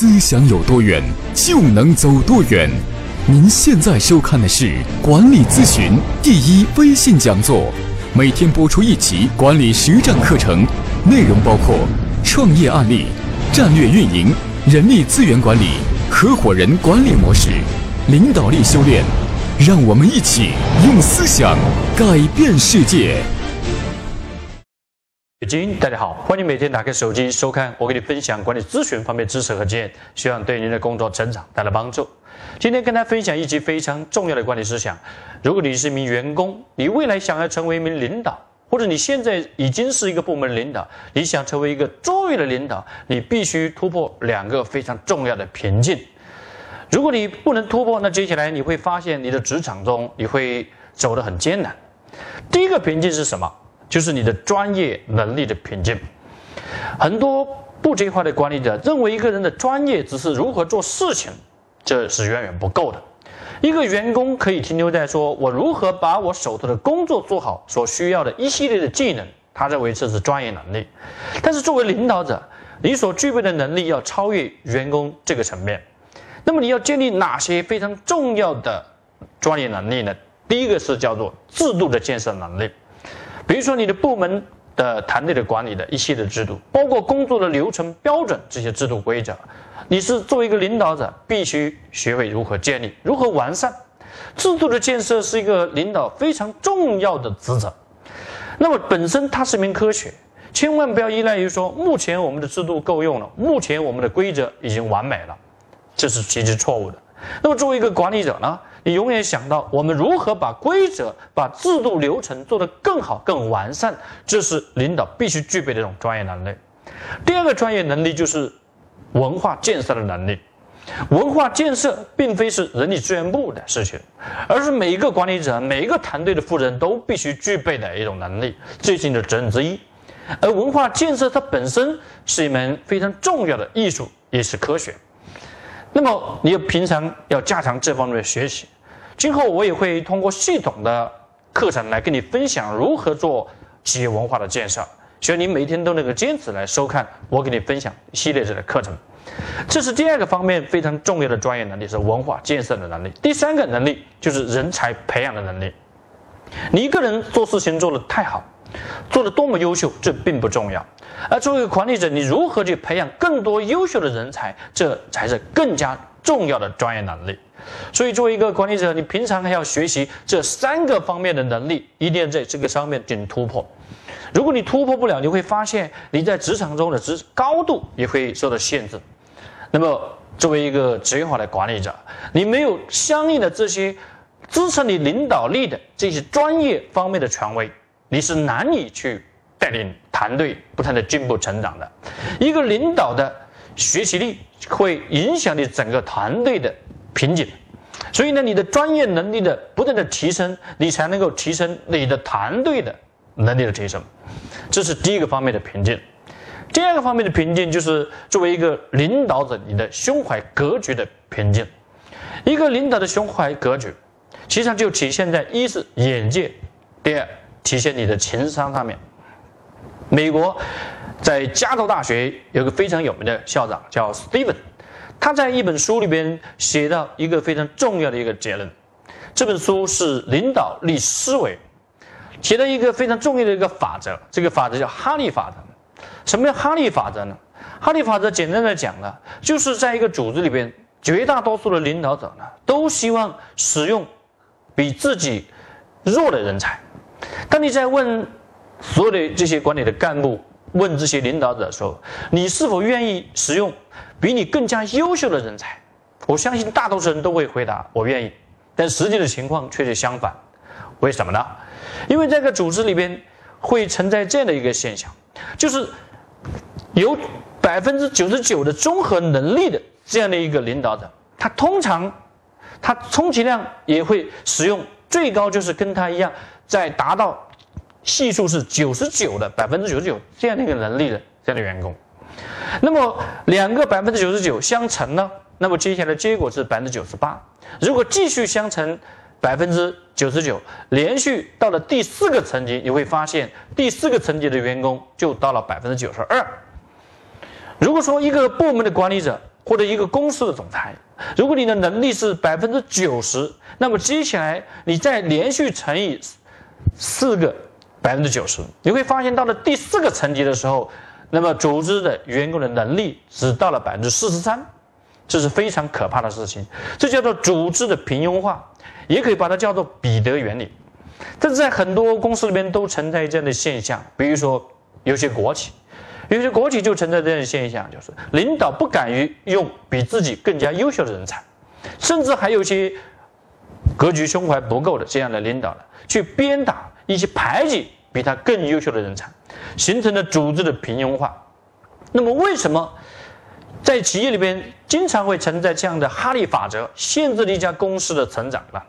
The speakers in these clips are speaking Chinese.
思想有多远，就能走多远。您现在收看的是管理咨询第一微信讲座，每天播出一期管理实战课程，内容包括创业案例、战略运营、人力资源管理、合伙人管理模式、领导力修炼。让我们一起用思想改变世界。北京，大家好，欢迎每天打开手机收看我给你分享管理咨询方面知识和经验，希望对您的工作成长带来帮助。今天跟大家分享一集非常重要的管理思想。如果你是一名员工，你未来想要成为一名领导，或者你现在已经是一个部门领导，你想成为一个卓越的领导，你必须突破两个非常重要的瓶颈。如果你不能突破，那接下来你会发现你的职场中你会走得很艰难。第一个瓶颈是什么？就是你的专业能力的瓶颈。很多不职业化的管理者认为，一个人的专业只是如何做事情，这是远远不够的。一个员工可以停留在说我如何把我手头的工作做好所需要的一系列的技能，他认为这是专业能力。但是作为领导者，你所具备的能力要超越员工这个层面。那么你要建立哪些非常重要的专业能力呢？第一个是叫做制度的建设能力。比如说，你的部门的团队的管理的一系列制度，包括工作的流程标准这些制度规则，你是作为一个领导者，必须学会如何建立、如何完善制度的建设，是一个领导非常重要的职责。那么本身它是一门科学，千万不要依赖于说目前我们的制度够用了，目前我们的规则已经完美了，这是极其错误的。那么作为一个管理者呢？你永远想到我们如何把规则、把制度流程做得更好、更完善，这是领导必须具备的一种专业能力。第二个专业能力就是文化建设的能力。文化建设并非是人力资源部的事情，而是每一个管理者、每一个团队的负责人都必须具备的一种能力，最新的责任之一。而文化建设它本身是一门非常重要的艺术，也是科学。那么你平常要加强这方面的学习，今后我也会通过系统的课程来跟你分享如何做企业文化的建设，希望你每天都能够坚持来收看我给你分享系列式的课程。这是第二个方面非常重要的专业能力，是文化建设的能力。第三个能力就是人才培养的能力。你一个人做事情做得太好。做得多么优秀，这并不重要。而作为管理者，你如何去培养更多优秀的人才，这才是更加重要的专业能力。所以，作为一个管理者，你平常还要学习这三个方面的能力，一定要在这个上面进行突破。如果你突破不了，你会发现你在职场中的职高度也会受到限制。那么，作为一个职业化的管理者，你没有相应的这些支撑你领导力的这些专业方面的权威。你是难以去带领团队不断的进步成长的，一个领导的学习力会影响你整个团队的瓶颈，所以呢，你的专业能力的不断的提升，你才能够提升你的团队的能力的提升，这是第一个方面的瓶颈。第二个方面的瓶颈就是作为一个领导者，你的胸怀格局的瓶颈。一个领导的胸怀格局，实际上就体现在一是眼界，第二。体现你的情商上面。美国在加州大学有个非常有名的校长叫 Steven，他在一本书里边写到一个非常重要的一个结论。这本书是领导力思维，写了一个非常重要的一个法则，这个法则叫哈利法则。什么叫哈利法则呢？哈利法则简单的讲呢，就是在一个组织里边，绝大多数的领导者呢，都希望使用比自己弱的人才。当你在问所有的这些管理的干部、问这些领导者的时候，你是否愿意使用比你更加优秀的人才？我相信大多数人都会回答我愿意，但实际的情况却是相反。为什么呢？因为这个组织里边会存在这样的一个现象，就是有百分之九十九的综合能力的这样的一个领导者，他通常他充其量也会使用最高就是跟他一样。在达到系数是九十九的百分之九十九这样的一个能力的这样的员工，那么两个百分之九十九相乘呢？那么接下来结果是百分之九十八。如果继续相乘百分之九十九，连续到了第四个层级，你会发现第四个层级的员工就到了百分之九十二。如果说一个部门的管理者或者一个公司的总裁，如果你的能力是百分之九十，那么接下来你再连续乘以四个百分之九十，你会发现到了第四个层级的时候，那么组织的员工的能力只到了百分之四十三，这是非常可怕的事情。这叫做组织的平庸化，也可以把它叫做彼得原理。但是在很多公司里面都存在这样的现象，比如说有些国企。有些国企就存在这样的现象，就是领导不敢于用比自己更加优秀的人才，甚至还有些格局胸怀不够的这样的领导呢，去鞭打一些排挤比他更优秀的人才，形成了组织的平庸化。那么，为什么在企业里边经常会存在这样的哈利法则，限制了一家公司的成长呢？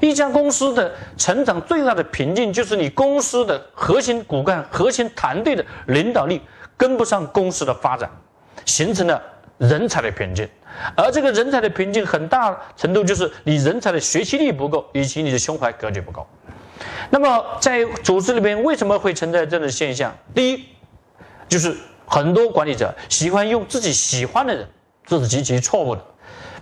一家公司的成长最大的瓶颈，就是你公司的核心骨干、核心团队的领导力。跟不上公司的发展，形成了人才的瓶颈，而这个人才的瓶颈很大程度就是你人才的学习力不够，以及你的胸怀格局不够。那么在组织里边为什么会存在这样的现象？第一，就是很多管理者喜欢用自己喜欢的人，这是极其错误的。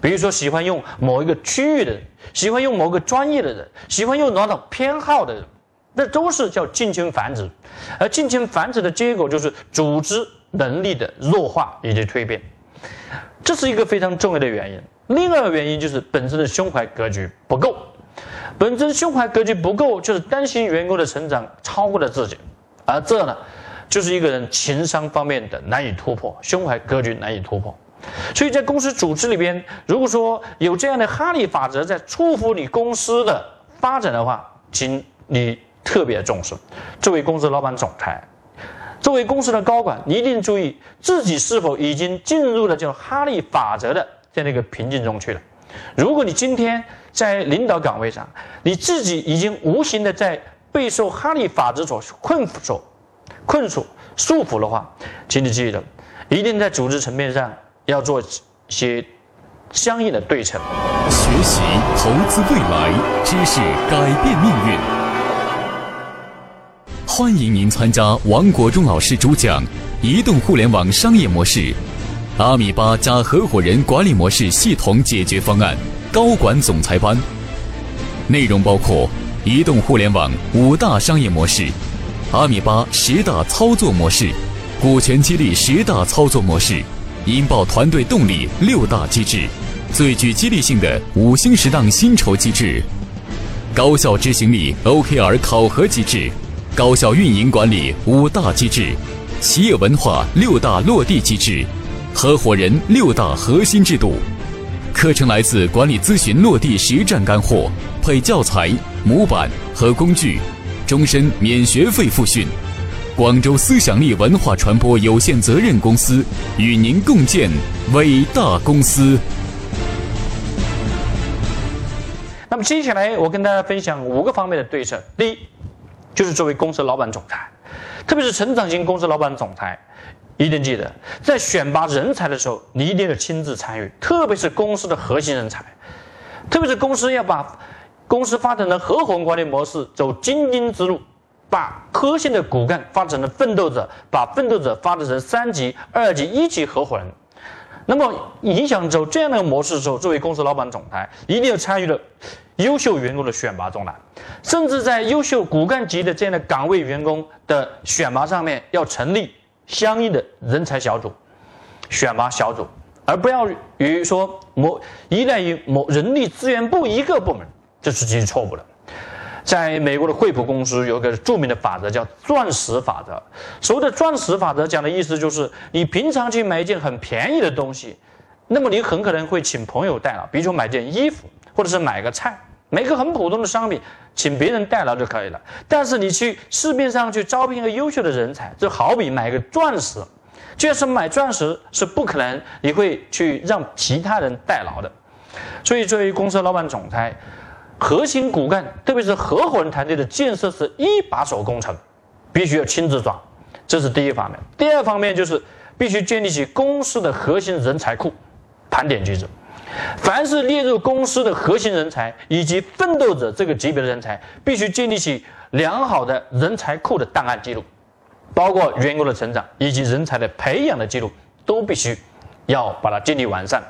比如说喜欢用某一个区域的人，喜欢用某个专业的人，喜欢用哪种偏好的人。那都是叫近亲繁殖，而近亲繁殖的结果就是组织能力的弱化以及蜕变，这是一个非常重要的原因。另外一个原因就是本身的胸怀格局不够，本身胸怀格局不够，就是担心员工的成长超过了自己，而这呢，就是一个人情商方面的难以突破，胸怀格局难以突破。所以在公司组织里边，如果说有这样的哈利法则在束缚你公司的发展的话，请你。特别重视，作为公司老板、总裁，作为公司的高管，你一定注意自己是否已经进入了叫哈利法则的这样的一个瓶颈中去了。如果你今天在领导岗位上，你自己已经无形的在备受哈利法则所困所困束束缚的话，请你记得，一定在组织层面上要做些相应的对策。学习投资未来，知识改变命运。欢迎您参加王国忠老师主讲《移动互联网商业模式：阿米巴加合伙人管理模式系统解决方案》高管总裁班。内容包括移动互联网五大商业模式、阿米巴十大操作模式、股权激励十大操作模式、引爆团队动力六大机制、最具激励性的五星十档薪酬机制、高效执行力 OKR 考核机制。高效运营管理五大机制，企业文化六大落地机制，合伙人六大核心制度。课程来自管理咨询落地实战干货，配教材、模板和工具，终身免学费复训。广州思想力文化传播有限责任公司与您共建伟大公司。那么接下来我跟大家分享五个方面的对策。第一。就是作为公司老板、总裁，特别是成长型公司老板、总裁，一定记得在选拔人才的时候，你一定要亲自参与。特别是公司的核心人才，特别是公司要把公司发展成合伙人管理模式，走精英之路，把核心的骨干发展成奋斗者，把奋斗者发展成三级、二级、一级合伙人。那么，影响走这样的模式的时候，作为公司老板、总裁，一定要参与了优秀员工的选拔中来，甚至在优秀骨干级的这样的岗位员工的选拔上面，要成立相应的人才小组、选拔小组，而不要于说某依赖于某人力资源部一个部门，这是极其错误的。在美国的惠普公司有一个著名的法则，叫钻石法则。所谓的钻石法则，讲的意思就是，你平常去买一件很便宜的东西，那么你很可能会请朋友代劳，比如说买件衣服，或者是买个菜，买个很普通的商品，请别人代劳就可以了。但是你去市面上去招聘一个优秀的人才，就好比买个钻石，就是买钻石是不可能你会去让其他人代劳的。所以作为公司老板、总裁。核心骨干，特别是合伙人团队的建设是一把手工程，必须要亲自抓，这是第一方面。第二方面就是必须建立起公司的核心人才库盘点机制。凡是列入公司的核心人才以及奋斗者这个级别的人才，必须建立起良好的人才库的档案记录，包括员工的成长以及人才的培养的记录，都必须要把它建立完善。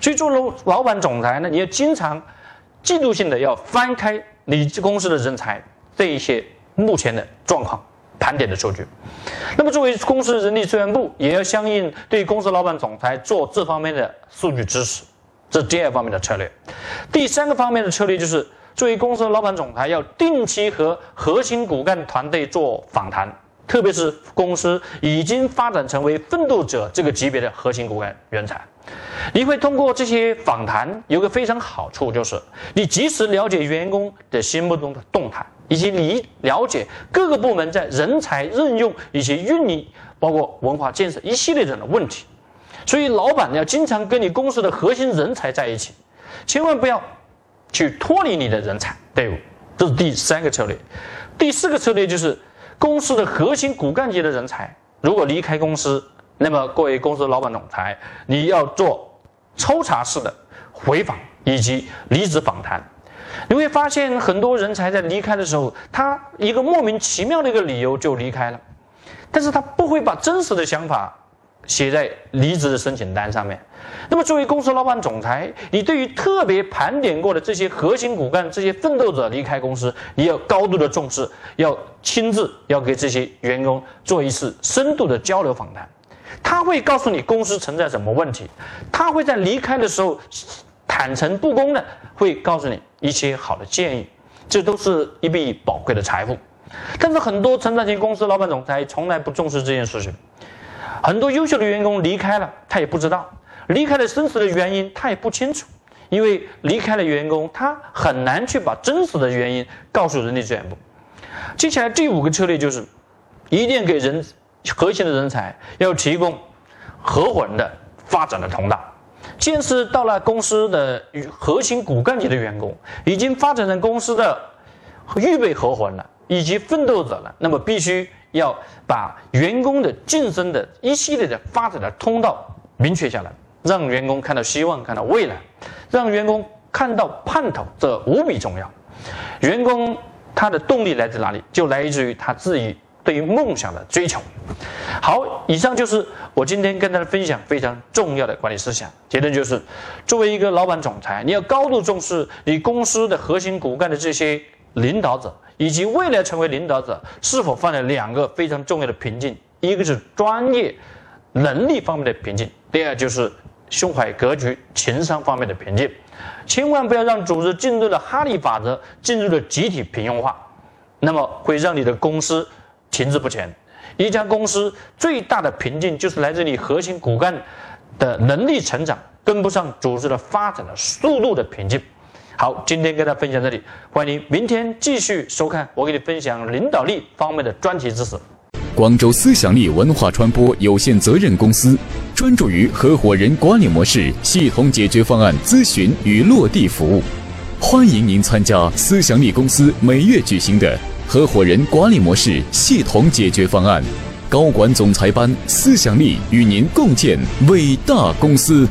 所以做老老板总裁呢，你要经常季度性的要翻开你公司的人才这一些目前的状况盘点的数据。那么作为公司人力资源部，也要相应对公司老板总裁做这方面的数据支持，这是第二方面的策略。第三个方面的策略就是。作为公司的老板总裁，要定期和核心骨干团队做访谈，特别是公司已经发展成为奋斗者这个级别的核心骨干人才，你会通过这些访谈有个非常好处，就是你及时了解员工的心目中的动态，以及你了解各个部门在人才任用以及运营，包括文化建设一系列的问题。所以，老板要经常跟你公司的核心人才在一起，千万不要。去脱离你的人才队伍，这是第三个策略。第四个策略就是公司的核心骨干级的人才，如果离开公司，那么各位公司老板总裁，你要做抽查式的回访以及离职访谈。你会发现很多人才在离开的时候，他一个莫名其妙的一个理由就离开了，但是他不会把真实的想法。写在离职的申请单上面。那么，作为公司老板、总裁，你对于特别盘点过的这些核心骨干、这些奋斗者离开公司，你要高度的重视，要亲自要给这些员工做一次深度的交流访谈。他会告诉你公司存在什么问题，他会在离开的时候坦诚不公的会告诉你一些好的建议，这都是一笔宝贵的财富。但是，很多成长型公司老板、总裁从来不重视这件事情。很多优秀的员工离开了，他也不知道离开了真实的原因，他也不清楚，因为离开了员工，他很难去把真实的原因告诉人力资源部。接下来第五个策略就是，一定给人核心的人才要提供合伙人的发展的通道。既然是到了公司的核心骨干级的员工，已经发展成公司的预备合伙人了，以及奋斗者了，那么必须。要把员工的晋升的一系列的发展的通道明确下来，让员工看到希望，看到未来，让员工看到盼头，这无比重要。员工他的动力来自哪里？就来自于他自己对于梦想的追求。好，以上就是我今天跟大家分享非常重要的管理思想。结论就是，作为一个老板总裁，你要高度重视你公司的核心骨干的这些领导者。以及未来成为领导者是否犯了两个非常重要的瓶颈，一个是专业能力方面的瓶颈，第二就是胸怀格局、情商方面的瓶颈。千万不要让组织进入了哈利法则，进入了集体平庸化，那么会让你的公司停滞不前。一家公司最大的瓶颈就是来自你核心骨干的能力成长跟不上组织的发展的速度的瓶颈。好，今天跟大家分享这里，欢迎您明天继续收看我给你分享领导力方面的专题知识。广州思想力文化传播有限责任公司专注于合伙人管理模式系统解决方案咨询与落地服务，欢迎您参加思想力公司每月举行的合伙人管理模式系统解决方案高管总裁班，思想力与您共建伟大公司。